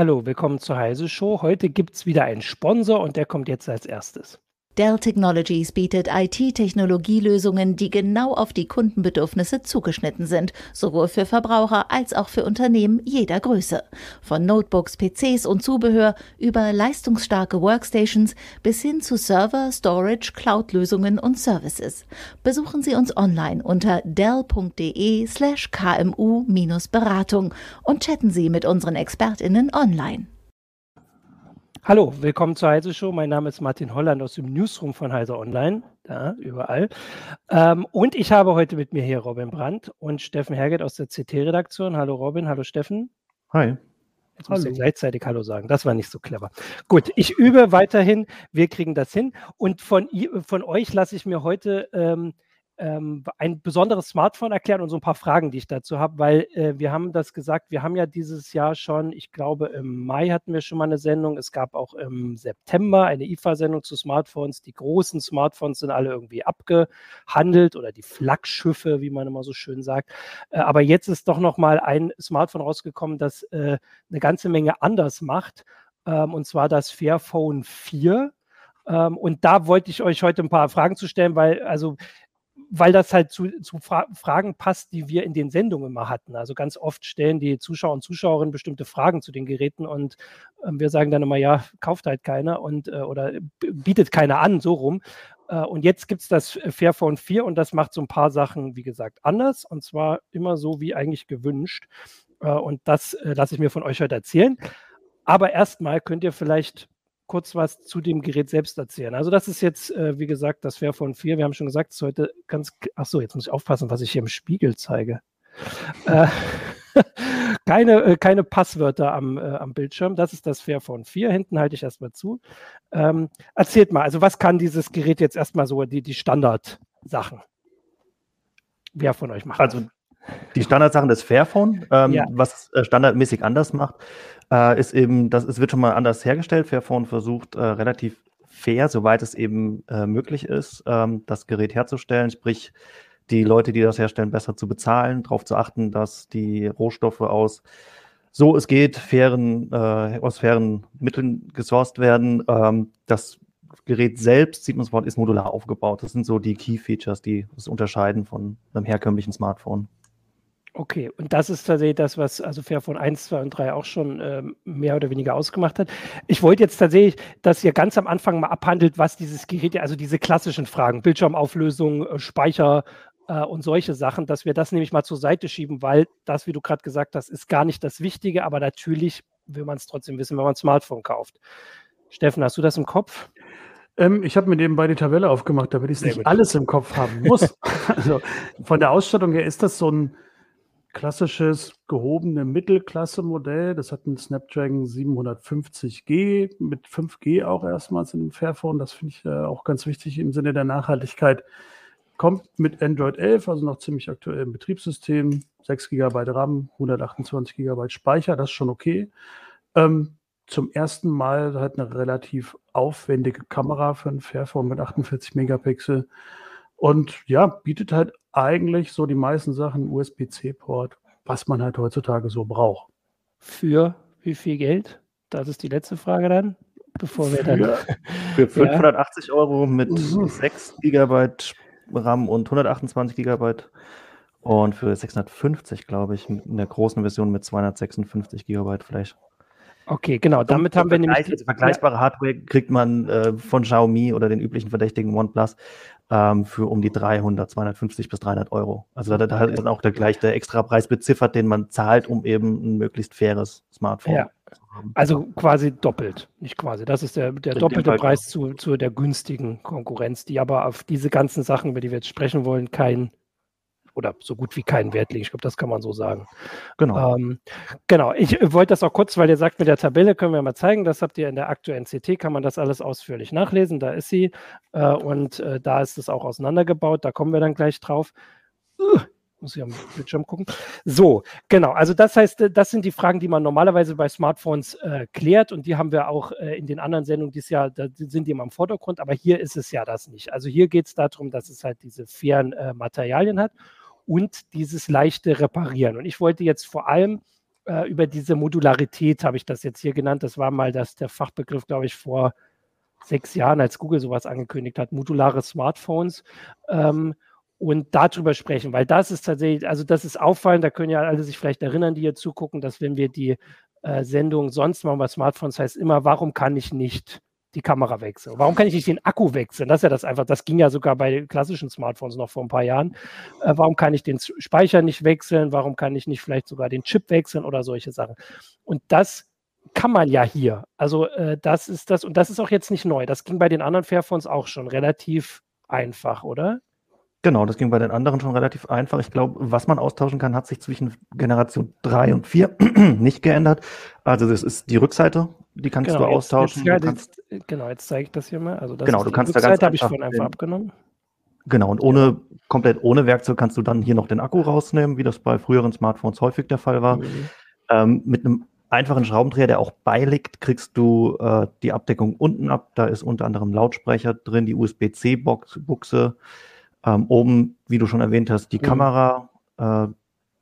Hallo, willkommen zur Heise Show. Heute gibt es wieder einen Sponsor und der kommt jetzt als erstes. Dell Technologies bietet IT-Technologielösungen, die genau auf die Kundenbedürfnisse zugeschnitten sind, sowohl für Verbraucher als auch für Unternehmen jeder Größe. Von Notebooks, PCs und Zubehör über leistungsstarke Workstations bis hin zu Server, Storage, Cloud-Lösungen und Services. Besuchen Sie uns online unter dell.de slash kmu-beratung und chatten Sie mit unseren ExpertInnen online. Hallo, willkommen zur Heise Show. Mein Name ist Martin Holland aus dem Newsroom von Heise Online, da überall. Ähm, und ich habe heute mit mir hier Robin Brandt und Steffen Herget aus der CT-Redaktion. Hallo Robin, hallo Steffen. Hi. Jetzt muss ich gleichzeitig Hallo sagen. Das war nicht so clever. Gut, ich übe weiterhin. Wir kriegen das hin. Und von, von euch lasse ich mir heute ähm, ähm, ein besonderes Smartphone erklären und so ein paar Fragen, die ich dazu habe, weil äh, wir haben das gesagt, wir haben ja dieses Jahr schon, ich glaube im Mai hatten wir schon mal eine Sendung, es gab auch im September eine IFA-Sendung zu Smartphones. Die großen Smartphones sind alle irgendwie abgehandelt oder die Flaggschiffe, wie man immer so schön sagt. Äh, aber jetzt ist doch noch mal ein Smartphone rausgekommen, das äh, eine ganze Menge anders macht, ähm, und zwar das Fairphone 4. Ähm, und da wollte ich euch heute ein paar Fragen zu stellen, weil also weil das halt zu, zu Fra Fragen passt, die wir in den Sendungen immer hatten. Also ganz oft stellen die Zuschauer und Zuschauerinnen bestimmte Fragen zu den Geräten und äh, wir sagen dann immer, ja, kauft halt keiner und äh, oder bietet keiner an, so rum. Äh, und jetzt gibt es das Fairphone 4 und das macht so ein paar Sachen, wie gesagt, anders und zwar immer so wie eigentlich gewünscht. Äh, und das äh, lasse ich mir von euch heute erzählen. Aber erstmal könnt ihr vielleicht kurz was zu dem Gerät selbst erzählen. Also das ist jetzt, äh, wie gesagt, das Fairphone 4. Wir haben schon gesagt, es ist heute ganz, ach so, jetzt muss ich aufpassen, was ich hier im Spiegel zeige. äh, keine, äh, keine Passwörter am, äh, am Bildschirm. Das ist das Fairphone 4. Hinten halte ich erstmal zu. Ähm, erzählt mal, also was kann dieses Gerät jetzt erstmal so, die, die Standardsachen? Wer von euch macht Also die Standardsachen des Fairphone, ähm, ja. was äh, standardmäßig anders macht, äh, ist eben, das, es wird schon mal anders hergestellt. Fairphone versucht äh, relativ fair, soweit es eben äh, möglich ist, ähm, das Gerät herzustellen, sprich die Leute, die das herstellen, besser zu bezahlen, darauf zu achten, dass die Rohstoffe aus so es geht, fairen, äh, aus fairen Mitteln gesourced werden. Ähm, das Gerät selbst, sieht man sofort, ist modular aufgebaut. Das sind so die Key Features, die es unterscheiden von einem herkömmlichen Smartphone. Okay, und das ist tatsächlich das, was also Fairphone 1, 2 und 3 auch schon ähm, mehr oder weniger ausgemacht hat. Ich wollte jetzt tatsächlich, dass ihr ganz am Anfang mal abhandelt, was dieses Gerät, also diese klassischen Fragen, Bildschirmauflösung, äh, Speicher äh, und solche Sachen, dass wir das nämlich mal zur Seite schieben, weil das, wie du gerade gesagt hast, ist gar nicht das Wichtige, aber natürlich will man es trotzdem wissen, wenn man ein Smartphone kauft. Steffen, hast du das im Kopf? Ähm, ich habe mir nebenbei die Tabelle aufgemacht, damit ich nicht gut. alles im Kopf haben muss. also von der Ausstattung her ist das so ein klassisches gehobene Mittelklasse-Modell. Das hat einen Snapdragon 750G mit 5G auch erstmals in dem Fairphone. Das finde ich äh, auch ganz wichtig im Sinne der Nachhaltigkeit. Kommt mit Android 11, also noch ziemlich aktuellem Betriebssystem, 6 GB RAM, 128 GB Speicher, das ist schon okay. Ähm, zum ersten Mal hat eine relativ aufwendige Kamera für ein Fairphone mit 48 Megapixel. Und ja, bietet halt eigentlich so die meisten Sachen USB-C-Port, was man halt heutzutage so braucht. Für wie viel Geld? Das ist die letzte Frage dann, bevor wir dann. Für 580 ja. Euro mit 6 GB RAM und 128 GB und für 650, glaube ich, in der großen Version mit 256 GB vielleicht. Okay, genau. Damit haben wir nämlich. Also vergleichbare. Hardware kriegt man äh, von Xiaomi oder den üblichen verdächtigen OnePlus ähm, für um die 300, 250 bis 300 Euro. Also da, da ist dann auch der gleich der extra Preis beziffert, den man zahlt, um eben ein möglichst faires Smartphone ja. zu haben. Also quasi doppelt, nicht quasi. Das ist der, der doppelte Preis zu, zu der günstigen Konkurrenz, die aber auf diese ganzen Sachen, über die wir jetzt sprechen wollen, keinen oder so gut wie keinen Wert legen. Ich glaube, das kann man so sagen. Genau. Ähm, genau. Ich wollte das auch kurz, weil ihr sagt, mit der Tabelle können wir mal zeigen. Das habt ihr in der aktuellen CT, kann man das alles ausführlich nachlesen. Da ist sie. Äh, und äh, da ist es auch auseinandergebaut. Da kommen wir dann gleich drauf. Uh, muss ich am Bildschirm gucken. So, genau. Also das heißt, äh, das sind die Fragen, die man normalerweise bei Smartphones äh, klärt und die haben wir auch äh, in den anderen Sendungen dieses Jahr, da sind die immer im Vordergrund, aber hier ist es ja das nicht. Also hier geht es darum, dass es halt diese fairen äh, Materialien hat und dieses leichte Reparieren. Und ich wollte jetzt vor allem äh, über diese Modularität habe ich das jetzt hier genannt. Das war mal das, der Fachbegriff, glaube ich, vor sechs Jahren, als Google sowas angekündigt hat, modulare Smartphones. Ähm, und darüber sprechen, weil das ist tatsächlich, also das ist auffallend, da können ja alle sich vielleicht erinnern, die hier zugucken, dass wenn wir die äh, Sendung sonst machen bei Smartphones, heißt immer, warum kann ich nicht die Kamera wechseln? Warum kann ich nicht den Akku wechseln? Das ist ja das einfach, das ging ja sogar bei klassischen Smartphones noch vor ein paar Jahren. Äh, warum kann ich den Speicher nicht wechseln? Warum kann ich nicht vielleicht sogar den Chip wechseln oder solche Sachen? Und das kann man ja hier. Also äh, das ist das, und das ist auch jetzt nicht neu. Das ging bei den anderen Fairphones auch schon relativ einfach, oder? Genau, das ging bei den anderen schon relativ einfach. Ich glaube, was man austauschen kann, hat sich zwischen Generation 3 und 4 nicht geändert. Also das ist die Rückseite, die kannst genau, du austauschen. Jetzt, kannst, jetzt, genau, jetzt zeige ich das hier mal. Also das genau, du kannst Rückseite da ganz habe ich vorhin einfach abgenommen. Genau, und ohne, ja. komplett ohne Werkzeug kannst du dann hier noch den Akku rausnehmen, wie das bei früheren Smartphones häufig der Fall war. Mhm. Ähm, mit einem einfachen Schraubendreher, der auch beiliegt, kriegst du äh, die Abdeckung unten ab. Da ist unter anderem Lautsprecher drin, die USB-C-Buchse. Ähm, oben, wie du schon erwähnt hast, die mhm. Kamera. Äh,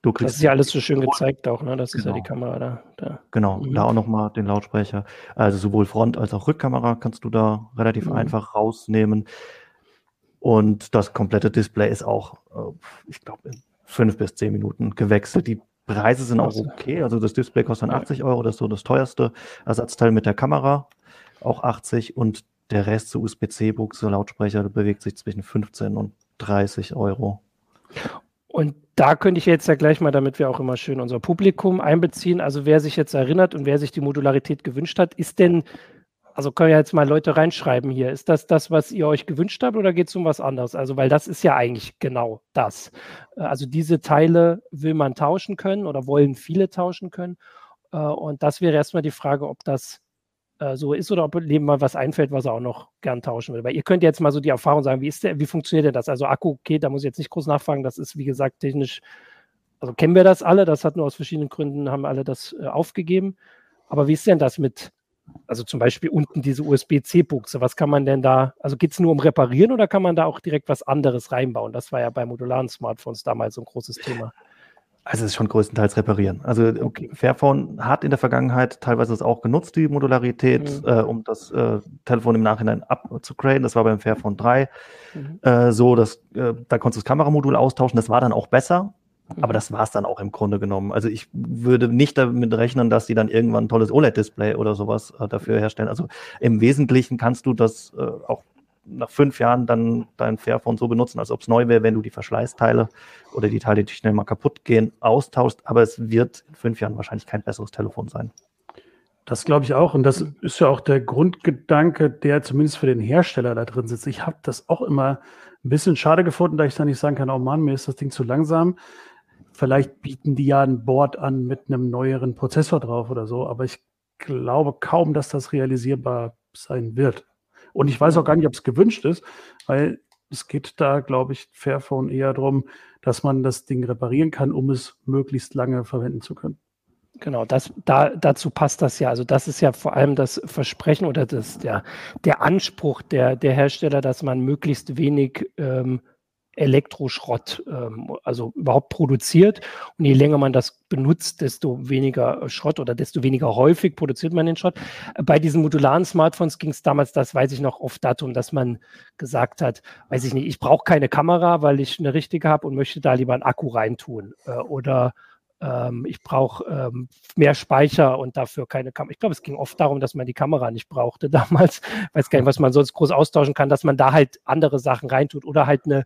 du kriegst das ist ja alles so schön gezeigt auch, ne? Das genau. ist ja die genau. Kamera da. da. Genau, mhm. da auch nochmal den Lautsprecher. Also sowohl Front- als auch Rückkamera kannst du da relativ mhm. einfach rausnehmen. Und das komplette Display ist auch, äh, ich glaube, in fünf bis zehn Minuten gewechselt. Die Preise sind auch okay. Also das Display kostet dann 80 Euro, das ist so das teuerste Ersatzteil mit der Kamera, auch 80 und der Rest so USB-C-Buchse, Lautsprecher bewegt sich zwischen 15 und 30 Euro. Und da könnte ich jetzt ja gleich mal, damit wir auch immer schön unser Publikum einbeziehen, also wer sich jetzt erinnert und wer sich die Modularität gewünscht hat, ist denn, also können ja jetzt mal Leute reinschreiben hier, ist das das, was ihr euch gewünscht habt oder geht es um was anderes? Also, weil das ist ja eigentlich genau das. Also diese Teile will man tauschen können oder wollen viele tauschen können. Äh, und das wäre erstmal die Frage, ob das äh, so ist oder ob dem mal was einfällt, was er auch noch gern tauschen will. Weil ihr könnt jetzt mal so die Erfahrung sagen, wie ist der, wie funktioniert denn das? Also Akku, okay, da muss ich jetzt nicht groß nachfragen, das ist wie gesagt technisch, also kennen wir das alle, das hat nur aus verschiedenen Gründen, haben alle das äh, aufgegeben. Aber wie ist denn das mit, also zum Beispiel unten diese USB-C-Buchse, was kann man denn da, also geht es nur um Reparieren oder kann man da auch direkt was anderes reinbauen? Das war ja bei modularen Smartphones damals so ein großes Thema. Also es ist schon größtenteils reparieren. Also okay. Fairphone hat in der Vergangenheit teilweise es auch genutzt, die Modularität, mhm. äh, um das äh, Telefon im Nachhinein abzugraden. Das war beim Fairphone 3 mhm. äh, so, dass äh, da konntest du das Kameramodul austauschen. Das war dann auch besser, mhm. aber das war es dann auch im Grunde genommen. Also ich würde nicht damit rechnen, dass die dann irgendwann ein tolles OLED-Display oder sowas äh, dafür herstellen. Also im Wesentlichen kannst du das äh, auch nach fünf Jahren dann dein Fairphone so benutzen, als ob es neu wäre, wenn du die Verschleißteile oder die Teile, die schnell mal kaputt gehen, austauschst. Aber es wird in fünf Jahren wahrscheinlich kein besseres Telefon sein. Das glaube ich auch. Und das ist ja auch der Grundgedanke, der zumindest für den Hersteller da drin sitzt. Ich habe das auch immer ein bisschen schade gefunden, da ich dann nicht sagen kann, oh Mann, mir ist das Ding zu langsam. Vielleicht bieten die ja ein Board an mit einem neueren Prozessor drauf oder so. Aber ich glaube kaum, dass das realisierbar sein wird. Und ich weiß auch gar nicht, ob es gewünscht ist, weil es geht da, glaube ich, Fairphone eher darum, dass man das Ding reparieren kann, um es möglichst lange verwenden zu können. Genau, das, da, dazu passt das ja. Also das ist ja vor allem das Versprechen oder das, der, der Anspruch der, der Hersteller, dass man möglichst wenig ähm, Elektroschrott, ähm, also überhaupt produziert. Und je länger man das benutzt, desto weniger Schrott oder desto weniger häufig produziert man den Schrott. Bei diesen modularen Smartphones ging es damals, das weiß ich noch, oft darum, dass man gesagt hat, weiß ich nicht, ich brauche keine Kamera, weil ich eine richtige habe und möchte da lieber einen Akku reintun. Äh, oder ähm, ich brauche ähm, mehr Speicher und dafür keine Kamera. Ich glaube, es ging oft darum, dass man die Kamera nicht brauchte damals. Weiß gar nicht, was man sonst groß austauschen kann, dass man da halt andere Sachen reintut oder halt eine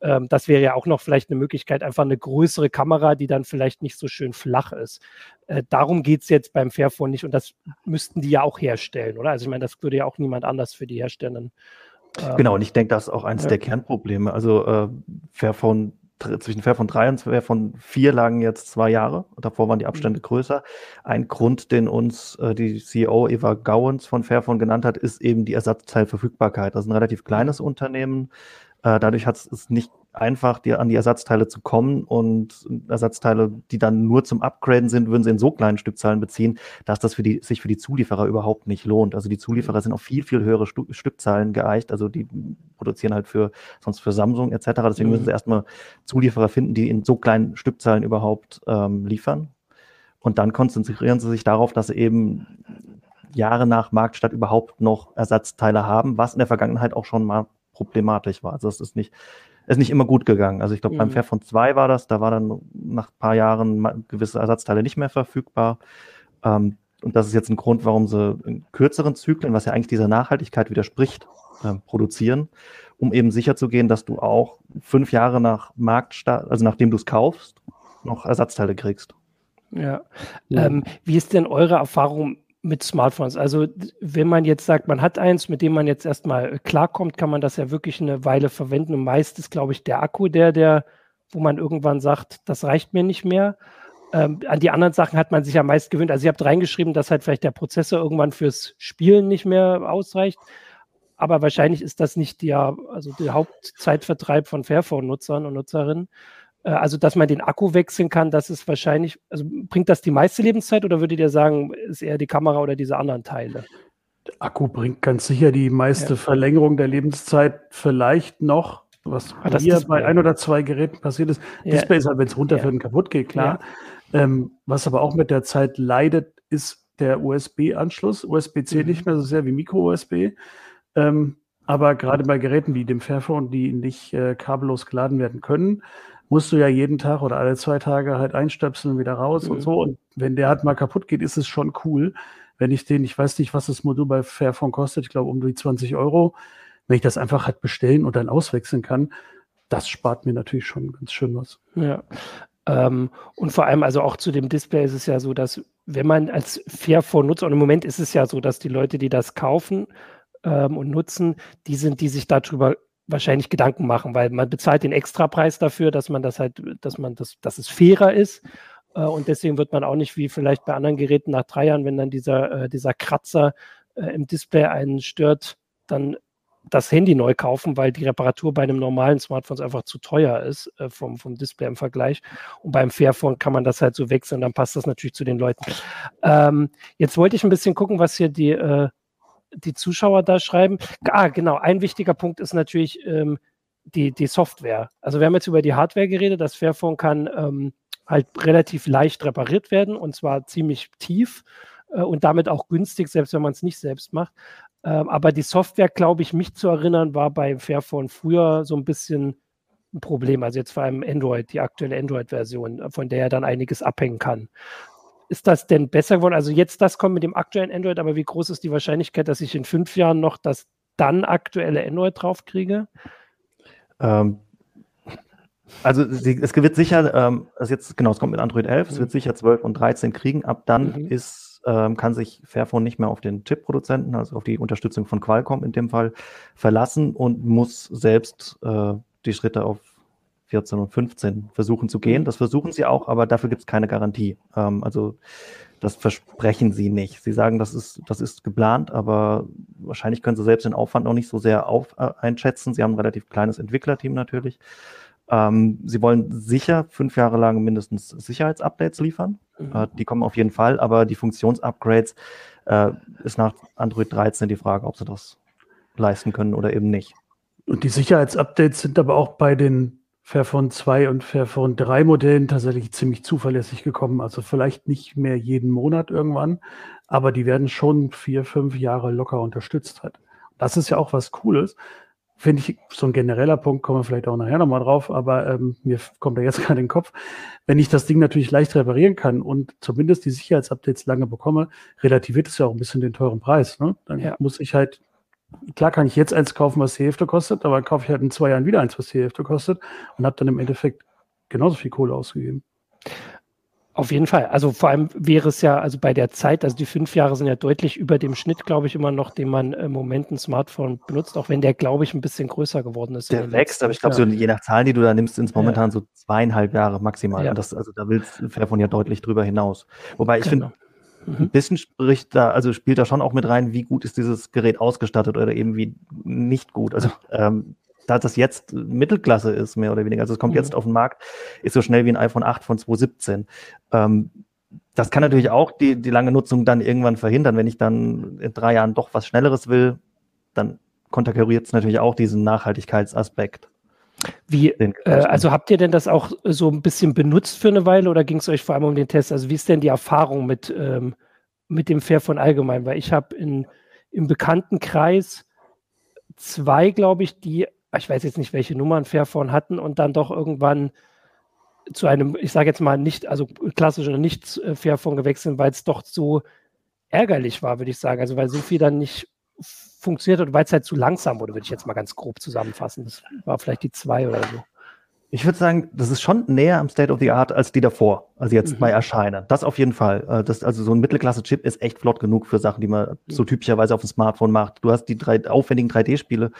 ähm, das wäre ja auch noch vielleicht eine Möglichkeit, einfach eine größere Kamera, die dann vielleicht nicht so schön flach ist. Äh, darum geht es jetzt beim Fairphone nicht und das müssten die ja auch herstellen, oder? Also ich meine, das würde ja auch niemand anders für die herstellen. Ähm, genau, und ich denke, das ist auch eines ja. der Kernprobleme. Also äh, Fairphone zwischen Fairphone 3 und Fairphone 4 lagen jetzt zwei Jahre. Davor waren die Abstände mhm. größer. Ein Grund, den uns äh, die CEO Eva Gowens von Fairphone genannt hat, ist eben die Ersatzteilverfügbarkeit. Das ist ein relativ kleines Unternehmen. Äh, dadurch hat es nicht einfach, dir an die Ersatzteile zu kommen und Ersatzteile, die dann nur zum Upgraden sind, würden sie in so kleinen Stückzahlen beziehen, dass das für die, sich für die Zulieferer überhaupt nicht lohnt. Also die Zulieferer sind auf viel, viel höhere Stu Stückzahlen geeicht. Also die produzieren halt für, sonst für Samsung etc. Deswegen müssen sie mhm. erstmal Zulieferer finden, die in so kleinen Stückzahlen überhaupt ähm, liefern. Und dann konzentrieren sie sich darauf, dass sie eben Jahre nach Marktstart überhaupt noch Ersatzteile haben, was in der Vergangenheit auch schon mal problematisch war. Also es ist nicht, ist nicht immer gut gegangen. Also ich glaube, mhm. beim Fairphone 2 war das, da war dann nach ein paar Jahren gewisse Ersatzteile nicht mehr verfügbar. Ähm, und das ist jetzt ein Grund, warum sie in kürzeren Zyklen, was ja eigentlich dieser Nachhaltigkeit widerspricht, äh, produzieren, um eben sicherzugehen, dass du auch fünf Jahre nach Marktstart, also nachdem du es kaufst, noch Ersatzteile kriegst. Ja. ja. Ähm, wie ist denn eure Erfahrung mit Smartphones. Also wenn man jetzt sagt, man hat eins, mit dem man jetzt erstmal klarkommt, kann man das ja wirklich eine Weile verwenden. Und meist ist, glaube ich, der Akku der, der, wo man irgendwann sagt, das reicht mir nicht mehr. Ähm, an die anderen Sachen hat man sich ja meist gewöhnt. Also ihr habt reingeschrieben, dass halt vielleicht der Prozessor irgendwann fürs Spielen nicht mehr ausreicht. Aber wahrscheinlich ist das nicht der, also der Hauptzeitvertreib von Fairphone-Nutzern und Nutzerinnen. Äh, also, dass man den Akku wechseln kann, das ist wahrscheinlich, also bringt das die meiste Lebenszeit oder würdet ihr sagen, ist eher die Kamera oder diese anderen Teile? Der Akku bringt ganz sicher die meiste ja. Verlängerung der Lebenszeit vielleicht noch, was ah, hier bei ein oder zwei Geräten passiert ist. Ja. Display ist halt, wenn es runterfällt und kaputt geht, klar. Ähm, was aber auch mit der Zeit leidet, ist der USB-Anschluss. USB-C mhm. nicht mehr so sehr wie Micro-USB. Ähm, aber gerade bei Geräten wie dem Fairphone, die nicht äh, kabellos geladen werden können, musst du ja jeden Tag oder alle zwei Tage halt einstöpseln und wieder raus mhm. und so. Und wenn der halt mal kaputt geht, ist es schon cool. Wenn ich den, ich weiß nicht, was das Modul bei Fairphone kostet, ich glaube um die 20 Euro, wenn ich das einfach halt bestellen und dann auswechseln kann, das spart mir natürlich schon ganz schön was. Ja. Ähm, und vor allem, also auch zu dem Display ist es ja so, dass wenn man als Fairphone nutzt, und im Moment ist es ja so, dass die Leute, die das kaufen ähm, und nutzen, die sind, die sich darüber wahrscheinlich Gedanken machen, weil man bezahlt den Extrapreis dafür, dass man das halt, dass man das, dass es fairer ist. Äh, und deswegen wird man auch nicht wie vielleicht bei anderen Geräten nach drei Jahren, wenn dann dieser, äh, dieser Kratzer äh, im Display einen stört, dann das Handy neu kaufen, weil die Reparatur bei einem normalen Smartphone einfach zu teuer ist vom, vom Display im Vergleich. Und beim Fairphone kann man das halt so wechseln, dann passt das natürlich zu den Leuten. Ähm, jetzt wollte ich ein bisschen gucken, was hier die, äh, die Zuschauer da schreiben. Ah, genau, ein wichtiger Punkt ist natürlich ähm, die, die Software. Also wir haben jetzt über die Hardware geredet. Das Fairphone kann ähm, halt relativ leicht repariert werden und zwar ziemlich tief äh, und damit auch günstig, selbst wenn man es nicht selbst macht. Ähm, aber die Software, glaube ich, mich zu erinnern, war bei Fairphone früher so ein bisschen ein Problem. Also jetzt vor allem Android, die aktuelle Android-Version, von der er dann einiges abhängen kann ist das denn besser geworden? Also jetzt das kommt mit dem aktuellen Android, aber wie groß ist die Wahrscheinlichkeit, dass ich in fünf Jahren noch das dann aktuelle Android draufkriege? Ähm, also sie, es wird sicher, ähm, also jetzt genau, es kommt mit Android 11, mhm. es wird sicher 12 und 13 kriegen. Ab dann mhm. ist, ähm, kann sich Fairphone nicht mehr auf den Chip-Produzenten, also auf die Unterstützung von Qualcomm in dem Fall, verlassen und muss selbst äh, die Schritte auf 14 und 15 versuchen zu gehen. Mhm. Das versuchen sie auch, aber dafür gibt es keine Garantie. Ähm, also das versprechen sie nicht. Sie sagen, das ist, das ist geplant, aber wahrscheinlich können sie selbst den Aufwand noch nicht so sehr auf, äh, einschätzen. Sie haben ein relativ kleines Entwicklerteam natürlich. Ähm, sie wollen sicher fünf Jahre lang mindestens Sicherheitsupdates liefern. Mhm. Äh, die kommen auf jeden Fall, aber die Funktionsupgrades äh, ist nach Android 13 die Frage, ob sie das leisten können oder eben nicht. Und die Sicherheitsupdates sind aber auch bei den Fairphone 2 und Fairphone 3 Modellen tatsächlich ziemlich zuverlässig gekommen. Also vielleicht nicht mehr jeden Monat irgendwann, aber die werden schon vier, fünf Jahre locker unterstützt halt. Das ist ja auch was Cooles. Finde ich so ein genereller Punkt, kommen wir vielleicht auch nachher nochmal drauf, aber ähm, mir kommt da jetzt gerade in den Kopf. Wenn ich das Ding natürlich leicht reparieren kann und zumindest die Sicherheitsupdates lange bekomme, relativiert es ja auch ein bisschen den teuren Preis. Ne? Dann ja. muss ich halt klar kann ich jetzt eins kaufen, was die Hälfte kostet, aber kaufe ich halt in zwei Jahren wieder eins, was die Hälfte kostet und habe dann im Endeffekt genauso viel Kohle ausgegeben. Auf jeden Fall. Also vor allem wäre es ja, also bei der Zeit, also die fünf Jahre sind ja deutlich über dem Schnitt, glaube ich, immer noch, den man im Moment ein Smartphone benutzt, auch wenn der, glaube ich, ein bisschen größer geworden ist. Der wächst, aber ich glaube, so je nach Zahlen, die du da nimmst, sind es momentan ja. so zweieinhalb Jahre maximal. Ja. Das, also da will Fairphone ja deutlich drüber hinaus. Wobei ich genau. finde. Ein bisschen spricht da, also spielt da schon auch mit rein, wie gut ist dieses Gerät ausgestattet oder eben wie nicht gut. Also ähm, da das jetzt Mittelklasse ist, mehr oder weniger, also es kommt mhm. jetzt auf den Markt, ist so schnell wie ein iPhone 8 von 2017. Ähm, das kann natürlich auch die, die lange Nutzung dann irgendwann verhindern. Wenn ich dann in drei Jahren doch was Schnelleres will, dann konterkariert es natürlich auch diesen Nachhaltigkeitsaspekt. Wie, äh, also habt ihr denn das auch so ein bisschen benutzt für eine Weile oder ging es euch vor allem um den Test? Also wie ist denn die Erfahrung mit, ähm, mit dem Fairphone allgemein? Weil ich habe im Bekanntenkreis zwei, glaube ich, die, ich weiß jetzt nicht, welche Nummern Fairphone hatten und dann doch irgendwann zu einem, ich sage jetzt mal nicht, also klassisch oder nicht äh, Fairphone gewechselt, weil es doch so ärgerlich war, würde ich sagen. Also weil so viel dann nicht funktioniert und weil es halt zu langsam wurde, würde ich jetzt mal ganz grob zusammenfassen. Das war vielleicht die zwei oder so. Ich würde sagen, das ist schon näher am State of the Art als die davor, also jetzt mhm. bei Erscheinen. Das auf jeden Fall. Äh, das, also so ein Mittelklasse-Chip ist echt flott genug für Sachen, die man mhm. so typischerweise auf dem Smartphone macht. Du hast die drei, aufwendigen 3D-Spiele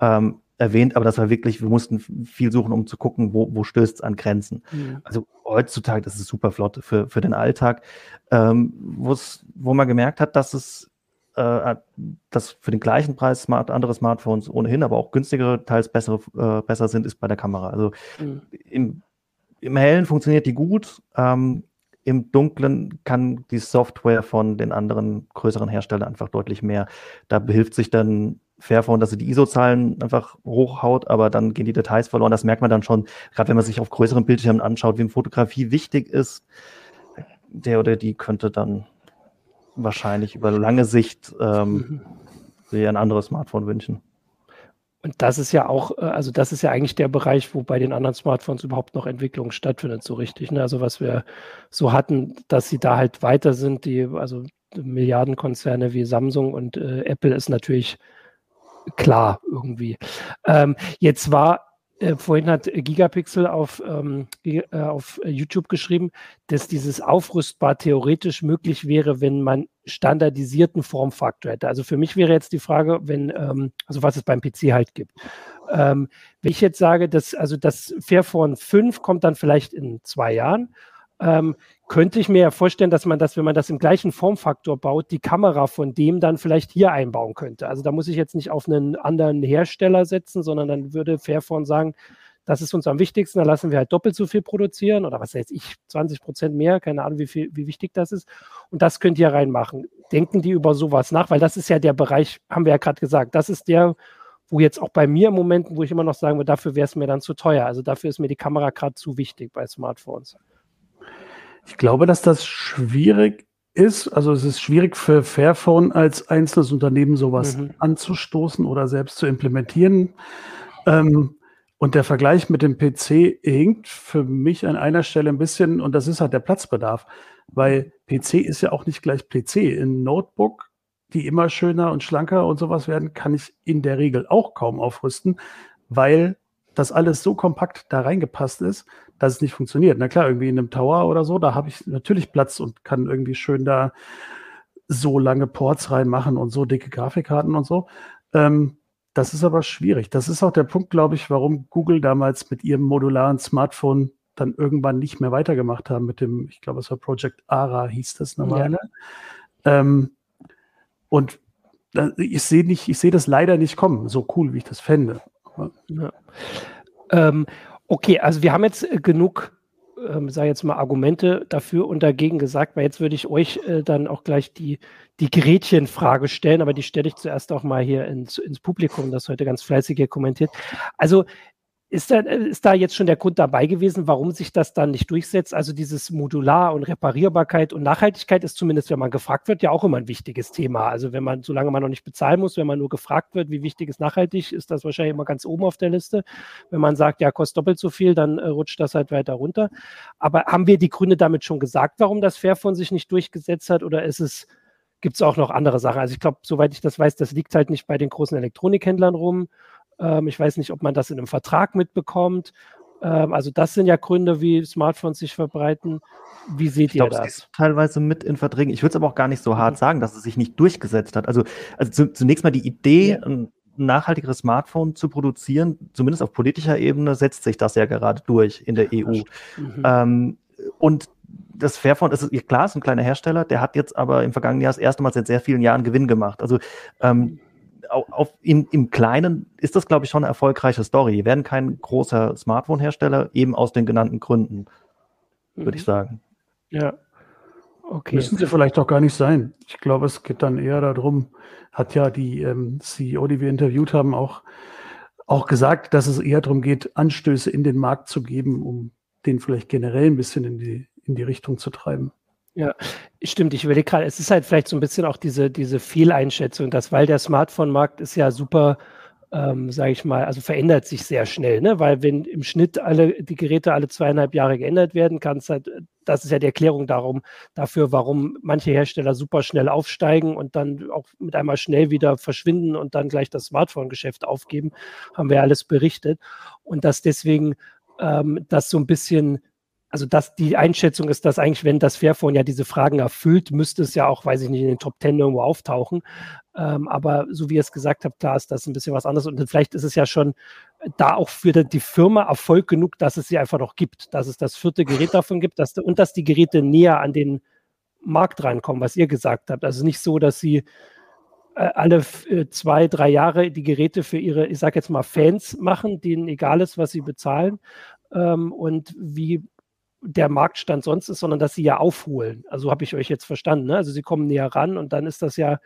ähm, erwähnt, aber das war wirklich, wir mussten viel suchen, um zu gucken, wo, wo stößt es an Grenzen. Mhm. Also heutzutage, das ist super flott für, für den Alltag, ähm, wo man gemerkt hat, dass es äh, dass für den gleichen Preis smart, andere Smartphones ohnehin, aber auch günstigere, teils bessere, äh, besser sind, ist bei der Kamera. Also mhm. im, im Hellen funktioniert die gut. Ähm, Im Dunklen kann die Software von den anderen größeren Herstellern einfach deutlich mehr. Da behilft sich dann Fairphone, dass sie die ISO-Zahlen einfach hochhaut, aber dann gehen die Details verloren. Das merkt man dann schon, gerade wenn man sich auf größeren Bildschirmen anschaut, wem Fotografie wichtig ist, der oder die könnte dann wahrscheinlich über lange Sicht ähm, mhm. sich ein anderes Smartphone wünschen. Und das ist ja auch, äh, also das ist ja eigentlich der Bereich, wo bei den anderen Smartphones überhaupt noch Entwicklung stattfindet, so richtig. Ne? Also was wir so hatten, dass sie da halt weiter sind, die, also Milliardenkonzerne wie Samsung und äh, Apple ist natürlich klar irgendwie. Ähm, jetzt war äh, vorhin hat Gigapixel auf, ähm, äh, auf YouTube geschrieben, dass dieses aufrüstbar theoretisch möglich wäre, wenn man standardisierten Formfaktor hätte. Also für mich wäre jetzt die Frage, wenn, ähm, also was es beim PC halt gibt. Ähm, wenn ich jetzt sage, dass also das Fairphone 5 kommt dann vielleicht in zwei Jahren ähm, könnte ich mir ja vorstellen, dass man das, wenn man das im gleichen Formfaktor baut, die Kamera von dem dann vielleicht hier einbauen könnte. Also da muss ich jetzt nicht auf einen anderen Hersteller setzen, sondern dann würde Fairphone sagen, das ist uns am wichtigsten, da lassen wir halt doppelt so viel produzieren oder was weiß ich, 20 Prozent mehr, keine Ahnung, wie, viel, wie wichtig das ist. Und das könnt ihr reinmachen. Denken die über sowas nach, weil das ist ja der Bereich, haben wir ja gerade gesagt, das ist der, wo jetzt auch bei mir im Moment, wo ich immer noch sagen würde, dafür wäre es mir dann zu teuer. Also dafür ist mir die Kamera gerade zu wichtig bei Smartphones. Ich glaube, dass das schwierig ist. Also es ist schwierig für Fairphone als einzelnes Unternehmen sowas mhm. anzustoßen oder selbst zu implementieren. Ähm, und der Vergleich mit dem PC hinkt für mich an einer Stelle ein bisschen, und das ist halt der Platzbedarf, weil PC ist ja auch nicht gleich PC. In Notebook, die immer schöner und schlanker und sowas werden, kann ich in der Regel auch kaum aufrüsten, weil das alles so kompakt da reingepasst ist, dass es nicht funktioniert. Na klar, irgendwie in einem Tower oder so, da habe ich natürlich Platz und kann irgendwie schön da so lange Ports reinmachen und so dicke Grafikkarten und so. Ähm, das ist aber schwierig. Das ist auch der Punkt, glaube ich, warum Google damals mit ihrem modularen Smartphone dann irgendwann nicht mehr weitergemacht haben mit dem, ich glaube, es war Project ARA, hieß das normale. Ja. Ähm, und ich sehe nicht, ich sehe das leider nicht kommen, so cool, wie ich das fände. Ja. Ähm, Okay, also wir haben jetzt äh, genug, ähm, sage jetzt mal, Argumente dafür und dagegen gesagt, weil jetzt würde ich euch äh, dann auch gleich die, die Gretchenfrage stellen, aber die stelle ich zuerst auch mal hier ins, ins Publikum, das heute ganz fleißig hier kommentiert. Also ist da, ist da jetzt schon der Grund dabei gewesen, warum sich das dann nicht durchsetzt? Also dieses Modular und Reparierbarkeit und Nachhaltigkeit ist zumindest, wenn man gefragt wird, ja auch immer ein wichtiges Thema. Also wenn man, solange man noch nicht bezahlen muss, wenn man nur gefragt wird, wie wichtig ist nachhaltig, ist das wahrscheinlich immer ganz oben auf der Liste. Wenn man sagt, ja, kostet doppelt so viel, dann äh, rutscht das halt weiter runter. Aber haben wir die Gründe damit schon gesagt, warum das Fairphone sich nicht durchgesetzt hat? Oder ist es, gibt es auch noch andere Sachen? Also ich glaube, soweit ich das weiß, das liegt halt nicht bei den großen Elektronikhändlern rum ähm, ich weiß nicht, ob man das in einem Vertrag mitbekommt. Ähm, also das sind ja Gründe, wie Smartphones sich verbreiten. Wie seht ich ihr glaub, das? Teilweise mit in Verträgen. Ich würde es aber auch gar nicht so hart mhm. sagen, dass es sich nicht durchgesetzt hat. Also, also zu, zunächst mal die Idee, ja. ein nachhaltigeres Smartphone zu produzieren, zumindest auf politischer Ebene, setzt sich das ja gerade durch in der EU. Mhm. Ähm, und das Fairphone, ist klar, ist ein kleiner Hersteller, der hat jetzt aber im vergangenen Jahr das erste Mal seit sehr vielen Jahren Gewinn gemacht. Also ähm, mhm auf, in, im Kleinen ist das, glaube ich, schon eine erfolgreiche Story. Die werden kein großer Smartphone-Hersteller, eben aus den genannten Gründen, würde mhm. ich sagen. Ja. Okay. Müssen sie vielleicht auch gar nicht sein. Ich glaube, es geht dann eher darum, hat ja die ähm, CEO, die wir interviewt haben, auch auch gesagt, dass es eher darum geht, Anstöße in den Markt zu geben, um den vielleicht generell ein bisschen in die, in die Richtung zu treiben. Ja, stimmt. Ich überlege gerade, es ist halt vielleicht so ein bisschen auch diese, diese Fehleinschätzung, dass weil der Smartphone-Markt ist ja super, ähm, sage ich mal, also verändert sich sehr schnell, ne? Weil wenn im Schnitt alle die Geräte alle zweieinhalb Jahre geändert werden, kann es halt, das ist ja die Erklärung darum, dafür, warum manche Hersteller super schnell aufsteigen und dann auch mit einmal schnell wieder verschwinden und dann gleich das Smartphone-Geschäft aufgeben, haben wir alles berichtet. Und dass deswegen ähm, das so ein bisschen also dass die Einschätzung ist, dass eigentlich, wenn das Fairphone ja diese Fragen erfüllt, müsste es ja auch, weiß ich nicht, in den Top Ten irgendwo auftauchen. Ähm, aber so wie ihr es gesagt habt, klar ist das ein bisschen was anderes. Und vielleicht ist es ja schon da auch für die Firma Erfolg genug, dass es sie einfach noch gibt, dass es das vierte Gerät davon gibt dass, und dass die Geräte näher an den Markt reinkommen, was ihr gesagt habt. Also nicht so, dass sie äh, alle äh, zwei, drei Jahre die Geräte für ihre, ich sage jetzt mal, Fans machen, denen egal ist, was sie bezahlen. Ähm, und wie der Marktstand sonst ist, sondern dass sie ja aufholen. Also habe ich euch jetzt verstanden. Ne? Also sie kommen näher ran und dann ist das ja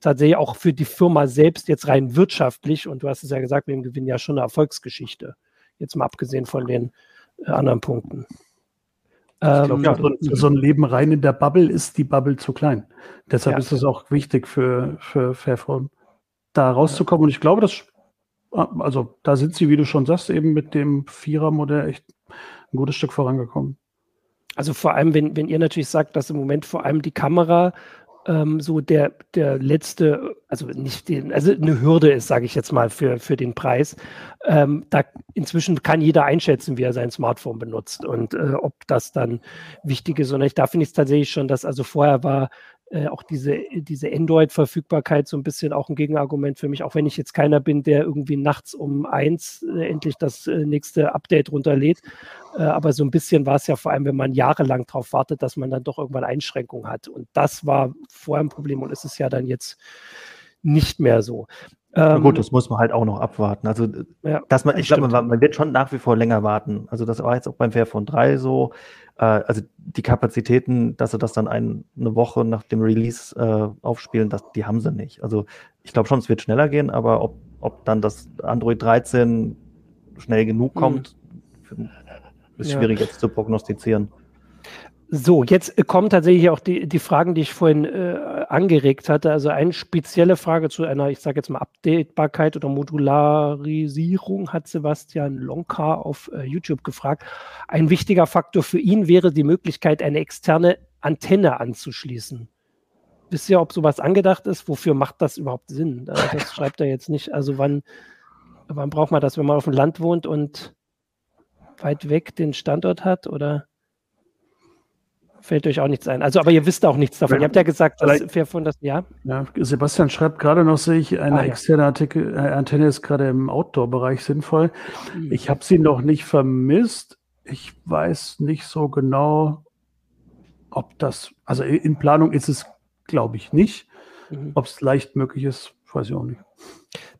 tatsächlich auch für die Firma selbst jetzt rein wirtschaftlich und du hast es ja gesagt, mit dem Gewinn ja schon eine Erfolgsgeschichte. Jetzt mal abgesehen von den äh, anderen Punkten. Ich glaube, ja, so, so, ein Leben rein in der Bubble ist die Bubble zu klein. Deshalb ja. ist es auch wichtig für, für Fairphone, da rauszukommen. Und ich glaube, dass, also da sind sie, wie du schon sagst, eben mit dem Vierer-Modell echt ein gutes Stück vorangekommen. Also vor allem, wenn, wenn ihr natürlich sagt, dass im Moment vor allem die Kamera ähm, so der, der letzte, also nicht den, also eine Hürde ist, sage ich jetzt mal, für, für den Preis. Ähm, da inzwischen kann jeder einschätzen, wie er sein Smartphone benutzt und äh, ob das dann wichtig ist. Und ich, da finde ich es tatsächlich schon, dass also vorher war äh, auch diese, diese Android-Verfügbarkeit so ein bisschen auch ein Gegenargument für mich, auch wenn ich jetzt keiner bin, der irgendwie nachts um eins äh, endlich das äh, nächste Update runterlädt. Äh, aber so ein bisschen war es ja vor allem, wenn man jahrelang darauf wartet, dass man dann doch irgendwann Einschränkungen hat. Und das war vorher ein Problem und ist es ja dann jetzt nicht mehr so. Ähm, gut, das muss man halt auch noch abwarten. Also, ja, dass man, ich glaube, man, man, wird schon nach wie vor länger warten. Also, das war jetzt auch beim Fairphone 3 so. Äh, also, die Kapazitäten, dass sie das dann ein, eine Woche nach dem Release äh, aufspielen, das, die haben sie nicht. Also, ich glaube schon, es wird schneller gehen, aber ob, ob dann das Android 13 schnell genug mhm. kommt, mhm. ist schwierig ja. jetzt zu prognostizieren. So, jetzt äh, kommen tatsächlich auch die, die Fragen, die ich vorhin äh, angeregt hatte. Also eine spezielle Frage zu einer, ich sage jetzt mal, Updatebarkeit oder Modularisierung hat Sebastian Lonka auf äh, YouTube gefragt. Ein wichtiger Faktor für ihn wäre die Möglichkeit, eine externe Antenne anzuschließen. Wisst ihr, ob sowas angedacht ist? Wofür macht das überhaupt Sinn? Das schreibt er jetzt nicht. Also wann, wann braucht man das, wenn man auf dem Land wohnt und weit weg den Standort hat? Oder? Fällt euch auch nichts ein. Also, aber ihr wisst auch nichts davon. Ihr habt ja gesagt, dass Fairphone das, ja? Ja, Sebastian schreibt gerade noch, sehe ich, eine ah, externe Artikel, äh, Antenne ist gerade im Outdoor-Bereich sinnvoll. Mhm. Ich habe sie noch nicht vermisst. Ich weiß nicht so genau, ob das, also in Planung ist es, glaube ich, nicht. Mhm. Ob es leicht möglich ist, weiß ich auch nicht.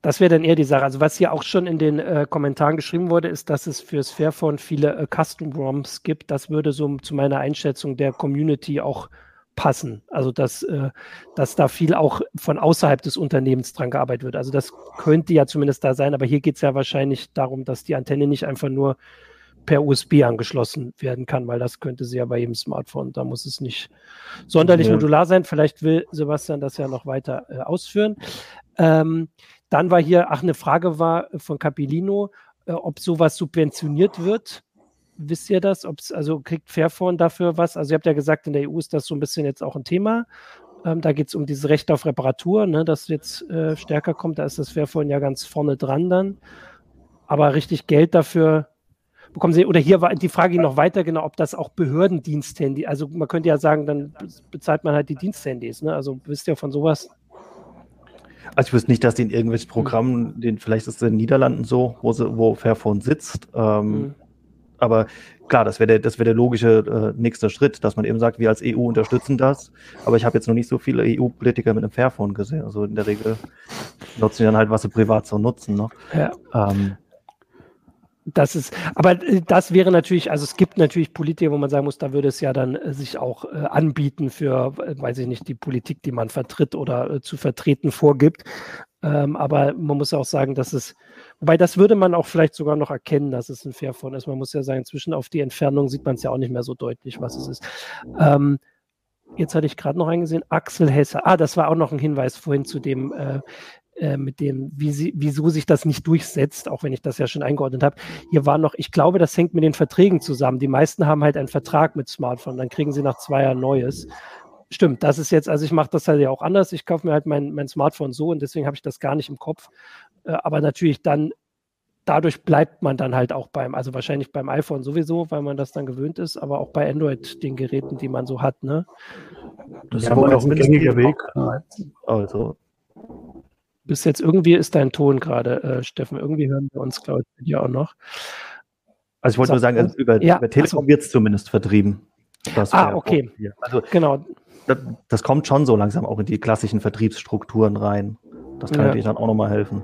Das wäre dann eher die Sache. Also was hier auch schon in den äh, Kommentaren geschrieben wurde, ist, dass es fürs Fairphone viele äh, Custom-ROMs gibt. Das würde so zu meiner Einschätzung der Community auch passen. Also dass, äh, dass da viel auch von außerhalb des Unternehmens dran gearbeitet wird. Also das könnte ja zumindest da sein, aber hier geht es ja wahrscheinlich darum, dass die Antenne nicht einfach nur per USB angeschlossen werden kann, weil das könnte sie ja bei jedem Smartphone. Da muss es nicht sonderlich ja. modular sein. Vielleicht will Sebastian das ja noch weiter äh, ausführen. Ähm, dann war hier, ach, eine Frage war von Capilino, äh, ob sowas subventioniert wird. Wisst ihr das? Ob's, also kriegt Fairphone dafür was? Also ihr habt ja gesagt, in der EU ist das so ein bisschen jetzt auch ein Thema. Ähm, da geht es um dieses Recht auf Reparatur, ne, das jetzt äh, stärker kommt. Da ist das Fairphone ja ganz vorne dran dann. Aber richtig Geld dafür bekommen Sie, oder hier war die Frage noch weiter, genau, ob das auch Behördendiensthandy, also man könnte ja sagen, dann bezahlt man halt die Diensthandys, ne? Also wisst ihr von sowas? Also ich wüsste nicht, dass die in irgendwelchen Programmen, den, vielleicht ist es in den Niederlanden so, wo, sie, wo Fairphone sitzt. Ähm, mhm. Aber klar, das wäre der, das wär der logische äh, nächste Schritt, dass man eben sagt, wir als EU unterstützen das. Aber ich habe jetzt noch nicht so viele EU-Politiker mit einem Fairphone gesehen. Also in der Regel nutzen die dann halt, was sie privat so nutzen. Ne? Ja. Ähm, das ist, aber äh, das wäre natürlich, also es gibt natürlich Politiker, wo man sagen muss, da würde es ja dann äh, sich auch äh, anbieten für, weiß ich nicht, die Politik, die man vertritt oder zu vertreten vorgibt. Ähm, aber man muss auch sagen, dass es, wobei das würde man auch vielleicht sogar noch erkennen, dass es ein Fairphone ist. Man muss ja sagen, inzwischen auf die Entfernung sieht man es ja auch nicht mehr so deutlich, was es ist. Ähm, jetzt hatte ich gerade noch eingesehen, Axel Hesse. Ah, das war auch noch ein Hinweis vorhin zu dem, äh, äh, mit dem, wie sie, wieso sich das nicht durchsetzt, auch wenn ich das ja schon eingeordnet habe. Hier war noch, ich glaube, das hängt mit den Verträgen zusammen. Die meisten haben halt einen Vertrag mit Smartphone, dann kriegen sie nach zwei Jahren neues. Stimmt, das ist jetzt, also ich mache das halt ja auch anders. Ich kaufe mir halt mein, mein Smartphone so und deswegen habe ich das gar nicht im Kopf. Äh, aber natürlich dann, dadurch bleibt man dann halt auch beim, also wahrscheinlich beim iPhone sowieso, weil man das dann gewöhnt ist, aber auch bei Android, den Geräten, die man so hat, ne? Das ja, ist wohl auch ein gängiger Weg. Also. Bis jetzt irgendwie ist dein Ton gerade, äh, Steffen. Irgendwie hören wir uns, glaube ich, ja auch noch. Also ich wollte nur sagen, also über, ja, über Telekom also, wird es zumindest vertrieben. ah, okay. Also, genau das, das, kommt schon so langsam auch in die klassischen Vertriebsstrukturen rein. Das kann ja. natürlich dann auch nochmal helfen.